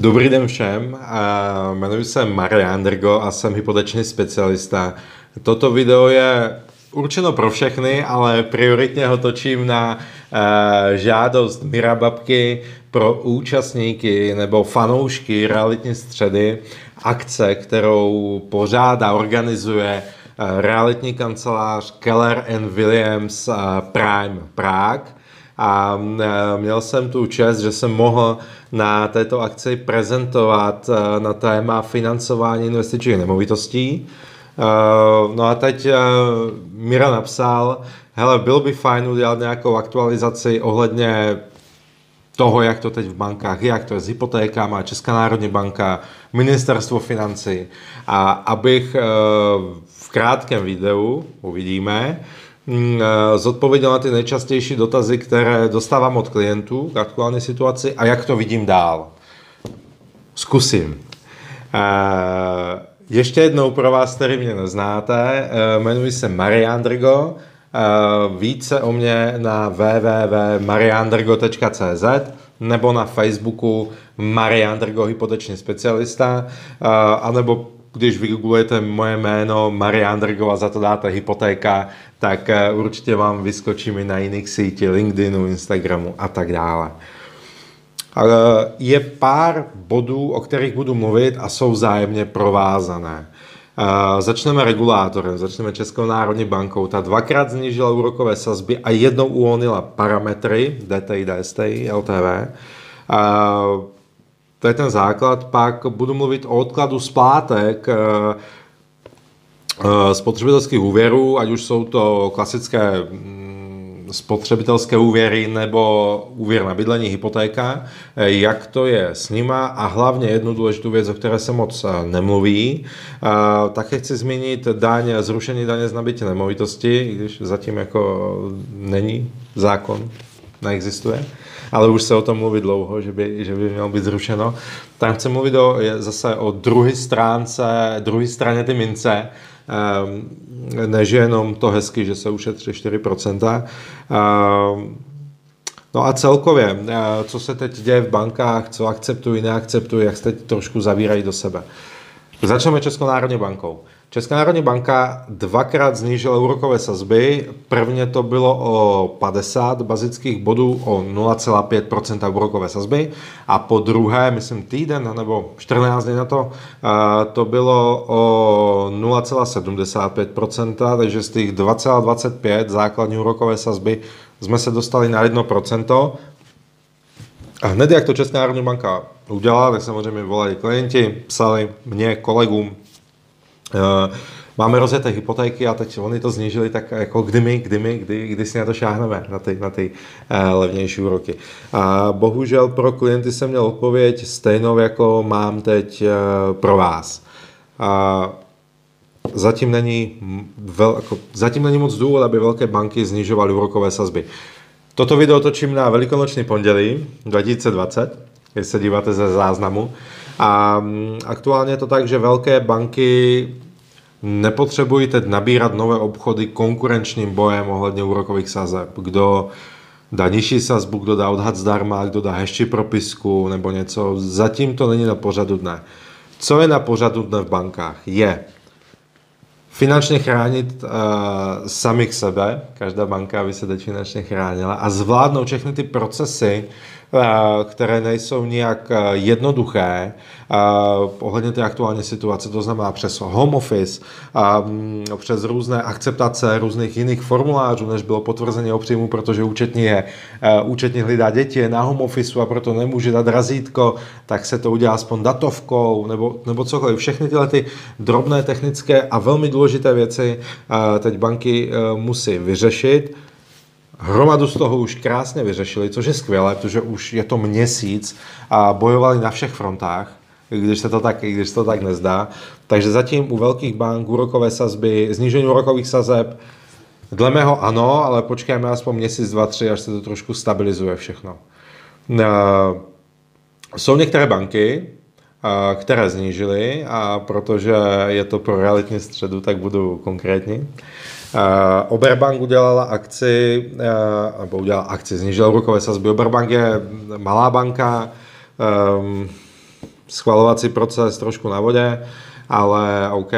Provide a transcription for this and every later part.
Dobrý den všem, jmenuji se Marian Drgo a jsem hypoteční specialista. Toto video je určeno pro všechny, ale prioritně ho točím na uh, žádost Mira Babky pro účastníky nebo fanoušky realitní středy, akce, kterou pořádá, organizuje uh, realitní kancelář Keller and Williams uh, Prime Prague a e, měl jsem tu čest, že jsem mohl na této akci prezentovat e, na téma financování investičních nemovitostí. E, no a teď Mira napsal, hele, byl by fajn udělat nějakou aktualizaci ohledně toho, jak to teď v bankách je, jak to je s hypotékama, Česká národní banka, ministerstvo financí. A abych v krátkém videu, uvidíme, zodpověděl na ty nejčastější dotazy, které dostávám od klientů k aktuální situaci a jak to vidím dál. Zkusím. Ještě jednou pro vás, který mě neznáte, eh, jmenuji se Marian Drgo, více o mě na www.mariandrgo.cz nebo na Facebooku Marian Drgo, hypoteční specialista, anebo když vygooglujete moje jméno Marian Drgo a za to dáte hypotéka, tak eh, určitě vám vyskočíme na jiných sítích, LinkedInu, Instagramu a tak dále. Je pár bodů, o kterých budu mluvit a jsou vzájemně provázané. Uh, začneme regulátorem, začneme Českou národní bankou. Ta dvakrát znížila úrokové sazby a jednou uvolnila parametry DTI, DSTI, LTV. Uh, to je ten základ. Pak budu mluvit o odkladu splátek Eh, spotřebitelských úvěrů, ať už jsou to klasické mm, spotřebitelské úvěry nebo úvěr na bydlení, hypotéka, eh, jak to je s nima a hlavně jednu důležitou věc, o které se moc eh, nemluví. Také chci zmínit daň, zrušení daně z nabití nemovitosti, když zatím jako není zákon, neexistuje ale už se o tom mluví dlouho, že by, že by mělo být zrušeno. Tam chci mluvit o, zase o druhé stránce, druhé straně ty mince, Ehm, než jenom to hezky, že se ušetří 4%. Ehm, no a celkově, eh, co se teď děje v bankách, co akceptují, neakceptují, jak se teď trošku zavírají do sebe. Začneme Českou národní bankou. Česká národní banka dvakrát znížila úrokové sazby. Prvně to bylo o 50 bazických bodů o 0,5% úrokové sazby a po druhé, myslím týden nebo 14 dní na to, to bylo o 0,75% takže z těch 2,25 základní úrokové sazby jsme se dostali na 1 a hned jak to Česká národní banka udělala, tak samozřejmě volali klienti, psali mě, kolegům, Eh, máme rozjeté hypotéky a teď oni to znížili, tak jako kdy my, kdy my, kdy, kdy si na to šáhneme, na ty, na ty uh, levnější úroky. A bohužel pro klienty jsem měl odpověď stejnou, jako mám teď uh, pro vás. A zatím není, vel, jako, zatím není moc důvod, aby velké banky znižovaly úrokové sazby. Toto video točím na velikonoční pondělí 2020, když se díváte ze záznamu. A mm, aktuálně je to tak, že velké banky nepotřebují teď nabírat nové obchody konkurenčním bojem ohledně úrokových sazeb. Kdo dá nižší sazbu, kdo dá odhad zdarma, kdo dá hezčí propisku nebo něco. Zatím to není na pořadu dne. Co je na pořadu dne v bankách? Je finančně chránit uh, samých sebe, každá banka by se teď finančně chránila a zvládnout všechny ty procesy, Eh, které nejsou nijak eh, jednoduché eh, ohledně té aktuální situace, to znamená přes home office, mm, přes různé akceptace různých jiných formulářů, než bylo potvrzení o příjmu, protože účetní je, účetní hlídá děti, je na home office a proto nemůže dát razítko, tak se to udělá aspoň datovkou nebo, nebo cokoliv. Všechny tyhle ty drobné technické a velmi důležité věci teď banky musí vyřešit Hromadu z toho už krásně vyřešili, což je skvělé, protože už je to měsíc a bojovali na všech frontách, když se to tak, když se to tak nezdá. Takže zatím u velkých bank úrokové sazby, znížení úrokových sazeb, dle mého ano, ale počkáme aspoň měsíc, dva, tři, až se to trošku stabilizuje všechno. Eh, jsou některé banky, eh, které znížily, a protože je to pro realitní středu, tak budu konkrétní. Uh, Oberbank udělala akci, uh, nebo udělala akci, znižila úrokové sazby. Oberbank je malá banka, um, schvalovací proces trošku na vodě, ale OK.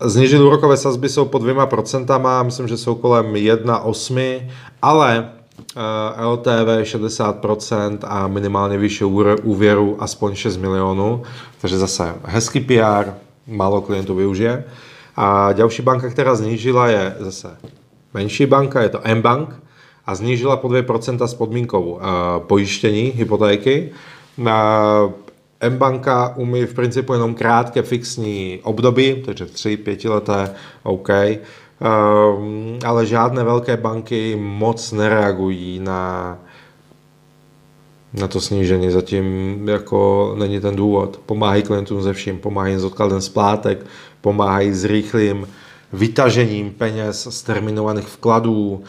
Znižili úrokové sazby, jsou pod dvěma procentama, myslím, že jsou kolem 1,8, ale eh, LTV 60% a minimálně vyšší úvěru aspoň 6 milionů, takže zase hezký PR, málo klientů využije. A další banka, která znížila, je zase menší banka, je to M-Bank a znížila po 2% s podmínkou uh, pojištění hypotéky. Uh, M-banka umí v principu jenom krátké fixní období, takže 3-5 leté, OK. Um, ale žádné velké banky moc nereagují na, na to snížení. Zatím jako není ten důvod. Pomáhají klientům ze vším, pomáhají s odkladem splátek, pomáhají s rychlým vytažením peněz z terminovaných vkladů.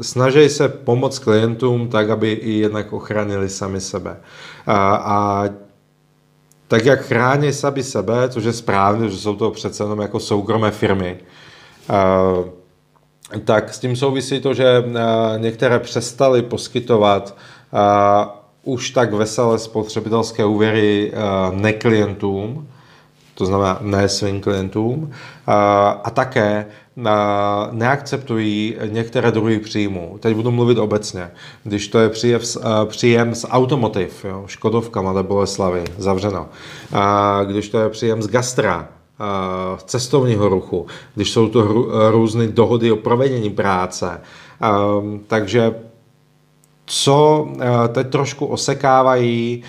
Snaží se pomoct klientům tak, aby i jednak ochránili sami sebe. A, tak jak chrání sami sebe, což je správně, že jsou to přece jenom jako soukromé firmy, tak s tím souvisí to, že některé přestali poskytovat už tak veselé spotřebitelské úvěry neklientům, to znamená ne svým klientům, a také neakceptují některé druhy příjmů. Teď budu mluvit obecně. Když to je příjem z, příjem z automotiv, jo, Škodovka, Mladé Boleslavy, zavřeno. A když to je příjem z gastra, cestovního ruchu, když jsou to různé dohody o provedení práce. Takže co teď trošku osekávají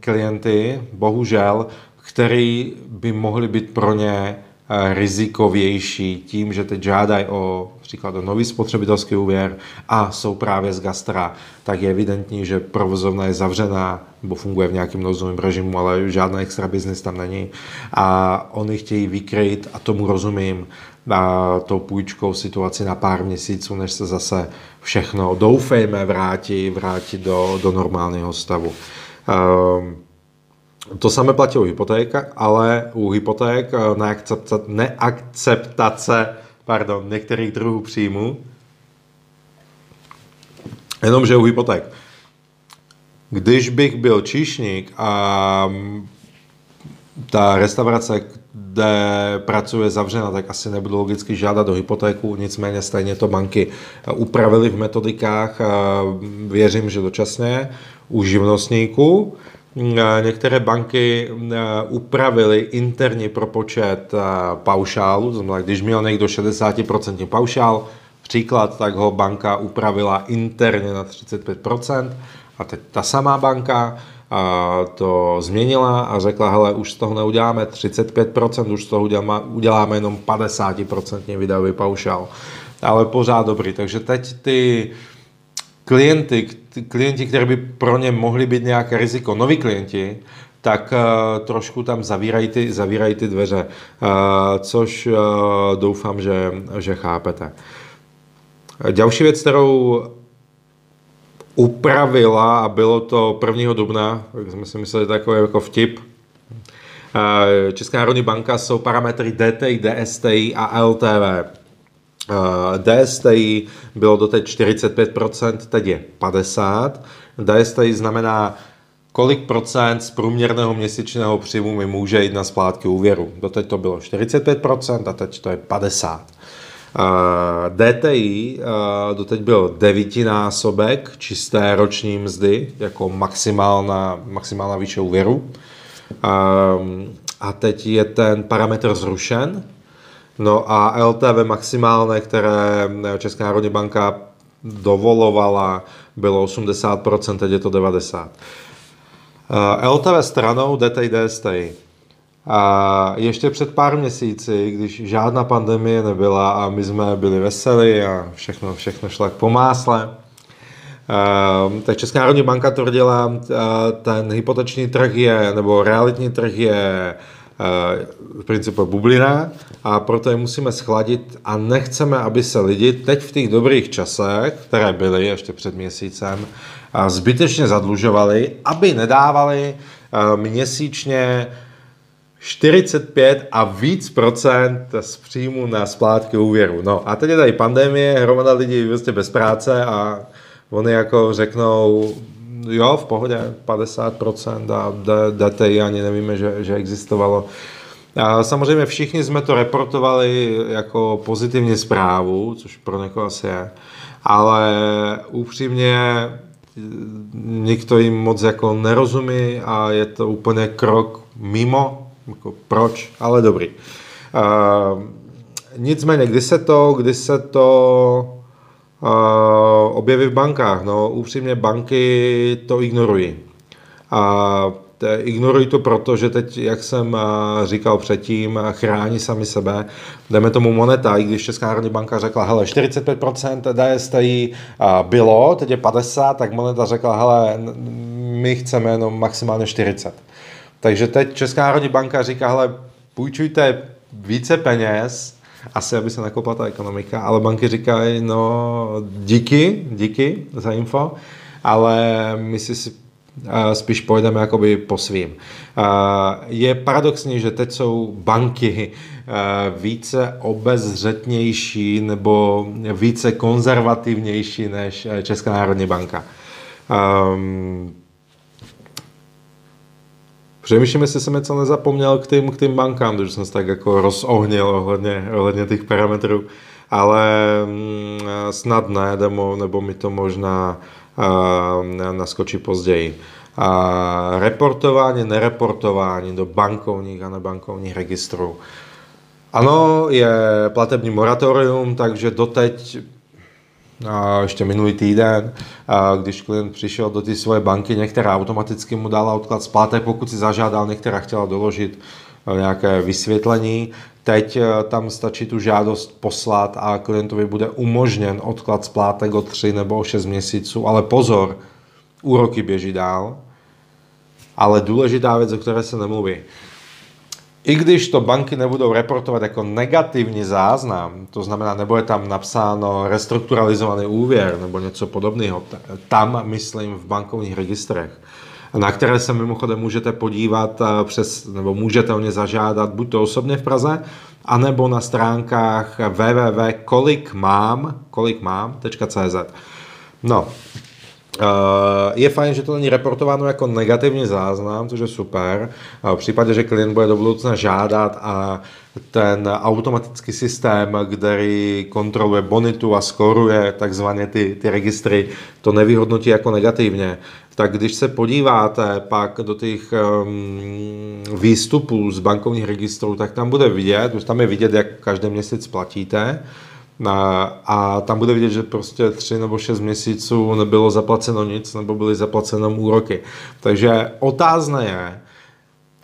klienty, bohužel, který by mohly být pro ně eh, rizikovější tím, že teď žádají o příklad o nový spotřebitelský úvěr a jsou právě z gastra, tak je evidentní, že provozovna je zavřená nebo funguje v nějakém nouzovém režimu, ale žádný extra biznis tam není a oni chtějí vykryt, a tomu rozumím, a tou půjčkou situaci na pár měsíců, než se zase všechno, doufejme, vrátí, vrátí do, do normálního stavu. Um, to samé platí u hypoték, ale u hypoték eh, neakceptace pardon, některých druhů příjmů, jenomže u hypoték. Když bych byl číšník a ta restaurace, kde pracuje zavřena, tak asi nebudu logicky žádat do hypotéku, nicméně stejně to banky upravili v metodikách, věřím, že dočasně, u živnostníků, Některé banky upravily interní propočet paušálu, to znamená, když měl někdo 60% paušál, příklad, tak ho banka upravila interně na 35%. A teď ta samá banka to změnila a řekla, hele, už z toho neuděláme 35%, už z toho uděláme, uděláme jenom 50% výdajový paušál. Ale pořád dobrý. Takže teď ty klienty, klienti, které by pro ně mohly být nějaké riziko, noví klienti, tak uh, trošku tam zavírají ty, zavírají ty dveře, uh, což uh, doufám, že, že chápete. Další věc, kterou upravila a bylo to 1. dubna, jak jsme si mysleli takový jako vtip, Česká národní banka jsou parametry DTI, DSTI a LTV. Eh, DSTI bylo doteď 45%, teď je 50%. DSTI znamená, kolik procent z průměrného měsíčního příjmu mi může jít na splátky úvěru. Doteď to bylo 45% a teď to je 50%. Uh, DTI uh, doteď byl devítinásobek čisté roční mzdy jako maximálna, maximálna výše úvěru. Uh, a teď je ten parametr zrušen, No a LTV maximálne, které Česká národní banka dovolovala, bylo 80%, teď je to 90%. LTV stranou DTI DSTI. A ještě před pár měsíci, když žádná pandemie nebyla a my jsme byli veselí a všechno, všechno šlo po másle, tak Česká národní banka tvrdila, ten hypoteční trh je, nebo realitní trh je v principu bublina a proto je musíme schladit a nechceme, aby se lidi teď v těch dobrých časech, které byly ještě před měsícem, zbytečně zadlužovali, aby nedávali měsíčně 45 a víc procent z příjmu na splátky úvěru. No a teď je tady pandemie, hromada lidí je prostě bez práce a oni jako řeknou, jo, v pohodě, 50% a DTI ani nevíme, že, že existovalo. A samozřejmě všichni jsme to reportovali jako pozitivní zprávu, což pro někoho asi je, ale upřímně nikdo jim moc jako nerozumí a je to úplně krok mimo, jako proč, ale dobrý. Uh, nicméně, kdy se to, kdy se to objeví v bankách? No, upřímně banky to ignorují. A ignorují to proto, že teď, jak jsem říkal předtím, chrání sami sebe. Jdeme tomu moneta, i když Česká národní banka řekla, hele, 45% DSTI bylo, teď je 50, tak moneta řekla, hele, my chceme jenom maximálně 40. Takže teď Česká národní banka říká, hele, půjčujte více peněz, asi, aby se nakopla ta ekonomika, ale banky říkají, no díky, díky za info, ale my si spíš pojedeme jakoby po svým. Je paradoxní, že teď jsou banky více obezřetnější nebo více konzervativnější než Česká národní banka. Přemýšlím, jestli jsem něco nezapomněl k tým, k tým bankám, když jsem se tak jako rozohnil ohledně, ohledně těch parametrů, ale mm, snad ne, nebo, nebo mi to možná naskočí později. A reportování, nereportování do bankovních a nebankovních registrů. Ano, je platební moratorium, takže doteď ještě minulý týden, když klient přišel do té svoje banky, některá automaticky mu dala odklad splátek, pokud si zažádal, některá chtěla doložit nějaké vysvětlení. Teď eh, tam stačí tu žádost poslat a klientovi bude umožněn odklad splátek o 3 nebo o 6 měsíců. Ale pozor, úroky běží dál. Ale důležitá věc, o které se nemluví. I když to banky nebudou reportovat jako negativní záznam, to znamená, nebude tam napsáno restrukturalizovaný úvěr nebo něco podobného, tam myslím v bankovních registrech, na které se mimochodem můžete podívat eh, přes, nebo můžete o ně zažádat buď to osobně v Praze, anebo na stránkách www.kolikmám.cz. No, je fajn, že to není reportováno jako negativní záznam, což je super. V případě, že klient bude do budoucna žádat a ten automatický systém, který kontroluje bonitu a skoruje takzvaně ty, ty registry, to nevyhodnotí jako negativně, tak když se podíváte pak do těch um, výstupů z bankovních registrů, tak tam bude vidět, už tam je vidět, jak každý měsíc platíte, a, a tam bude vidět, že prostě tři nebo šest měsíců nebylo zaplaceno nic, nebo byly zaplaceno úroky. Takže otázné je,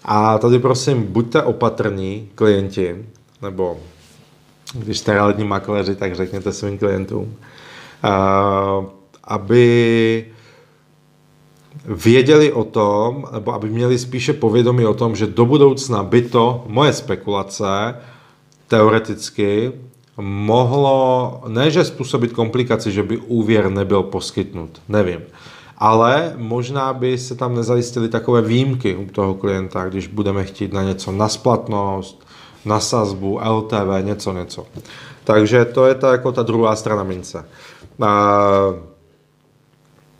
a tady prosím, buďte opatrní, klienti, nebo když jste realitní makléři, tak řekněte svým klientům, aby věděli o tom, nebo aby měli spíše povědomí o tom, že do budoucna by to, moje spekulace, teoreticky, mohlo, ne že způsobit komplikaci, že by úvěr nebyl poskytnut, nevím, ale možná by se tam nezajistily takové výjimky u toho klienta, když budeme chtít na něco na splatnost, na sazbu, LTV, něco, něco. Takže to je ta, jako ta druhá strana mince.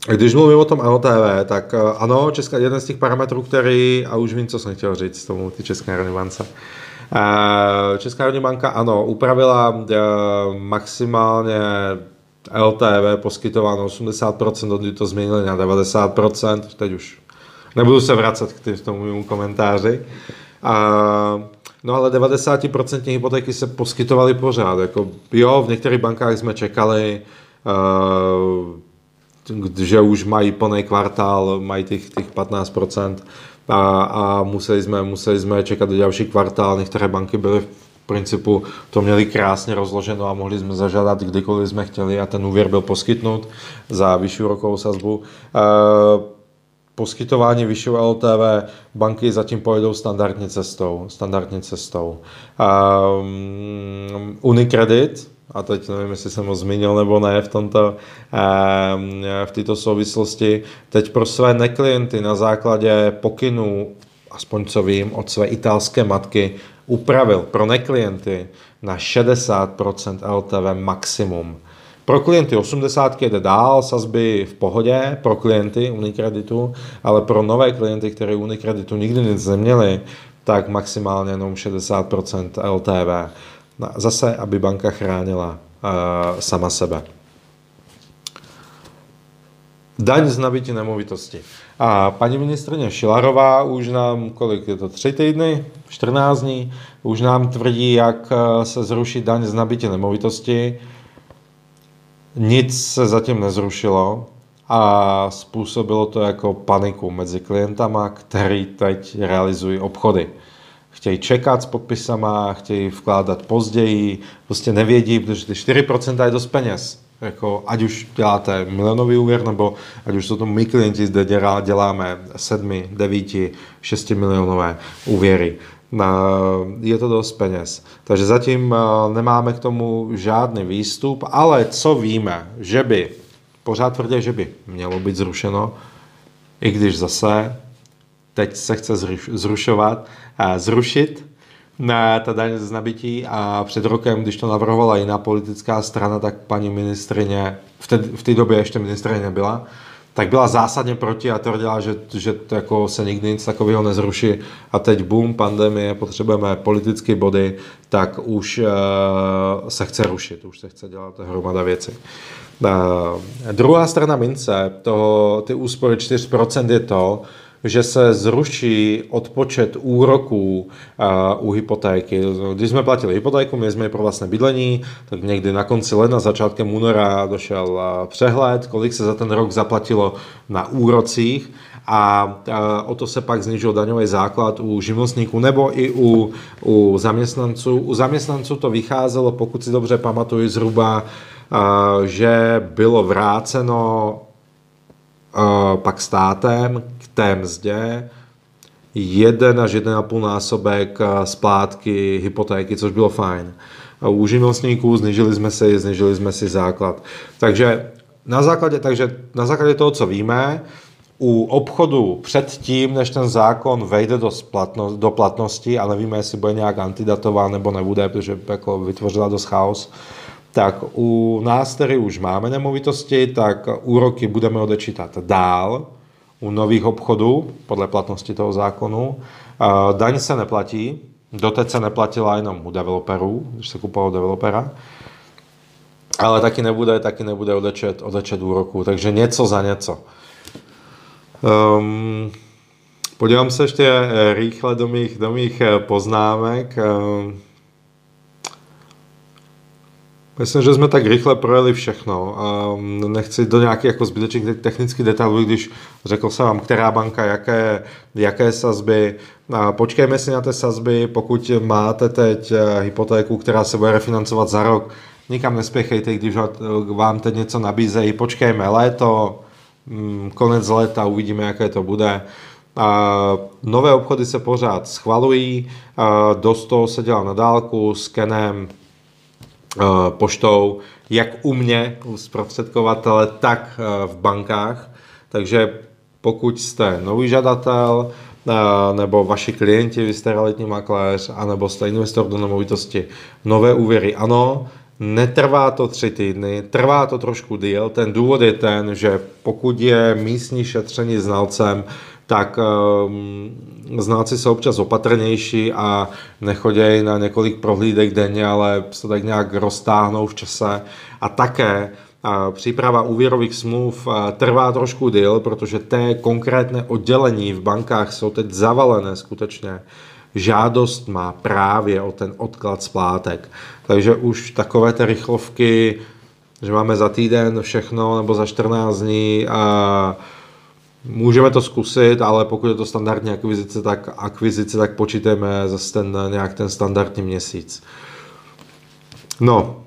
Když mluvím o tom LTV, tak ano, Česká, jeden z těch parametrů, který, a už vím, co jsem chtěl říct tomu ty České národní bance. Česká národní banka, ano, upravila maximálně LTV poskytováno 80%, od to změnili na 90%, teď už nebudu se vracet k tomu mému komentáři. A, no ale 90% hypotéky se poskytovaly pořád. Jako, jo, v některých bankách jsme čekali, uh, že už mají plný kvartál, mají těch, těch 15% a, a museli, jsme, museli jsme čekat do další kvartál. Některé banky byly v principu to měli krásně rozloženo a mohli jsme zažádat kdykoliv jsme chtěli a ten úvěr byl poskytnut za vyšší rokovou sazbu. E, poskytování vyššího LTV banky zatím pojedou standardní cestou. Standardní cestou. Um, Unicredit, a teď nevím, jestli jsem ho zmínil nebo ne v, tomto, v této souvislosti, teď pro své neklienty na základě pokynů, aspoň co vím, od své italské matky, upravil pro neklienty na 60% LTV maximum. Pro klienty 80% jde dál, sazby v pohodě, pro klienty Unikreditu, ale pro nové klienty, které Unikreditu nikdy nic neměli, tak maximálně jenom 60% LTV. Zase, aby banka chránila uh, sama sebe. Daň z nabití nemovitosti. A paní ministrině Šilarová už nám, kolik je to, tři týdny, 14 dní, už nám tvrdí, jak eh, se zruší daň z nabití nemovitosti. Nic se zatím nezrušilo a způsobilo to jako paniku mezi klientama, který teď realizují obchody. Chtějí čekat s podpisama, chtějí vkládat později, prostě nevědí, protože ty 4% je dost peněz jako, ať už děláte milionový úvěr, nebo ať už jsou to my klienti zde děláme 7, 9, 6 milionové úvěry. Je to dost peněz. Takže zatím nemáme k tomu žádný výstup, ale co víme, že by, pořád tvrdě, že by mělo být zrušeno, i když zase teď se chce zrušovat, zrušit, na ta daň z nabití a před rokem, když to navrhovala jiná politická strana, tak paní ministrině, v té, v té době ještě ministrině nebyla, tak byla zásadně proti a tvrdila, že, že to jako se nikdy nic takového nezruší a teď boom, pandemie, potřebujeme politické body, tak už uh, se chce rušit, už se chce dělat hromada věcí. Uh, druhá strana mince, toho, ty úspory 4% je to, že se zruší odpočet úroků u hypotéky. Když jsme platili hypotéku, měli jsme ji pro vlastné bydlení, tak někdy na konci ledna, začátkem února došel přehled, kolik se za ten rok zaplatilo na úrocích a o to se pak znižil daňový základ u živnostníků nebo i u, u zaměstnanců. U zaměstnanců to vycházelo, pokud si dobře pamatuju, zhruba, že bylo vráceno pak státem té mzdě jeden až 1,5 násobek splátky hypotéky, což bylo fajn. A u živnostníků znižili jsme si, znižili jsme si základ. Takže na základě, takže na základě toho, co víme, u obchodu před tím, než ten zákon vejde do, splatno, do platnosti, a nevíme, jestli bude nějak antidatován nebo nebude, protože jako vytvořila dost chaos, tak u nás, který už máme nemovitosti, tak úroky budeme odečítat dál u nových obchodů podle platnosti toho zákonu. Daň se neplatí, doteď se neplatila jenom u developerů, když se kupovalo developera, ale taky nebude, taky nebude odečet, odečet úroku, takže něco za něco. Um, podívám se ještě rychle do mých, do mých poznámek. Um, Myslím, že jsme tak rychle projeli všechno a nechci do nějakých jako zbytečných technických detailů, když řekl jsem vám, která banka, jaké, jaké sazby. Počkejme si na ty sazby, pokud máte teď eh, hypotéku, která se bude refinancovat za rok, nikam nespěchejte, když vám teď něco nabízejí, počkejme léto, mm, konec léta, uvidíme, jaké to bude. nové obchody se pořád schvalují, dost toho se dělá na dálku, skenem, poštou, jak u mě, u zprostředkovatele, tak eh, v bankách. Takže pokud jste nový žadatel, eh, nebo vaši klienti, vy jste realitní makléř, anebo jste investor do nemovitosti, nové úvěry, ano, Netrvá to tři týdny, trvá to trošku díl. Ten důvod je ten, že pokud je místní šetření znalcem, tak um, znáci jsou občas opatrnější a nechodějí na několik prohlídek denně, ale se tak nějak roztáhnou v čase. A také příprava úvěrových smluv trvá trošku díl, protože té konkrétné oddělení v bankách jsou teď zavalené skutečně žádost má právě o ten odklad splátek. Takže už takové ty rychlovky, že máme za týden všechno nebo za 14 dní a Můžeme to zkusit, ale pokud je to standardní akvizice, tak akvizice, tak počítáme zase ten, nějak ten standardní měsíc. No,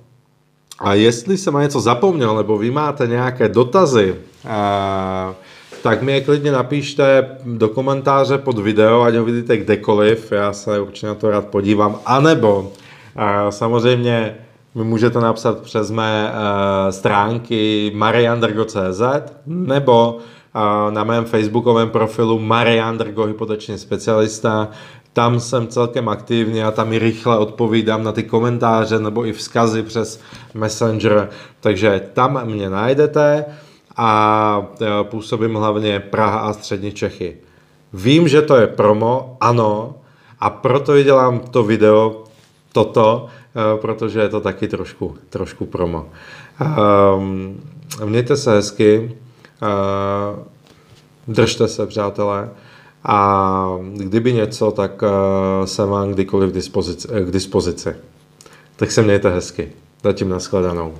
a jestli jsem na něco zapomněl, nebo vy máte nějaké dotazy, a, tak mi je klidně napište do komentáře pod video, ať ho vidíte kdekoliv, já se určitě na to rád podívám, anebo a, samozřejmě mi můžete napsat přes mé a, stránky mariandrgo.cz nebo na mém facebookovém profilu Marian Drgo, hypoteční specialista, tam jsem celkem aktivní a tam i rychle odpovídám na ty komentáře nebo i vzkazy přes Messenger, takže tam mě najdete a e, působím hlavně Praha a střední Čechy. Vím, že to je promo, ano, a proto dělám to video, toto, e, protože je to taky trošku, trošku promo. Um, mějte se hezky, držte se, přátelé, a kdyby něco, tak jsem vám kdykoliv dispozici, k dispozici. Tak se mějte hezky. Zatím nashledanou.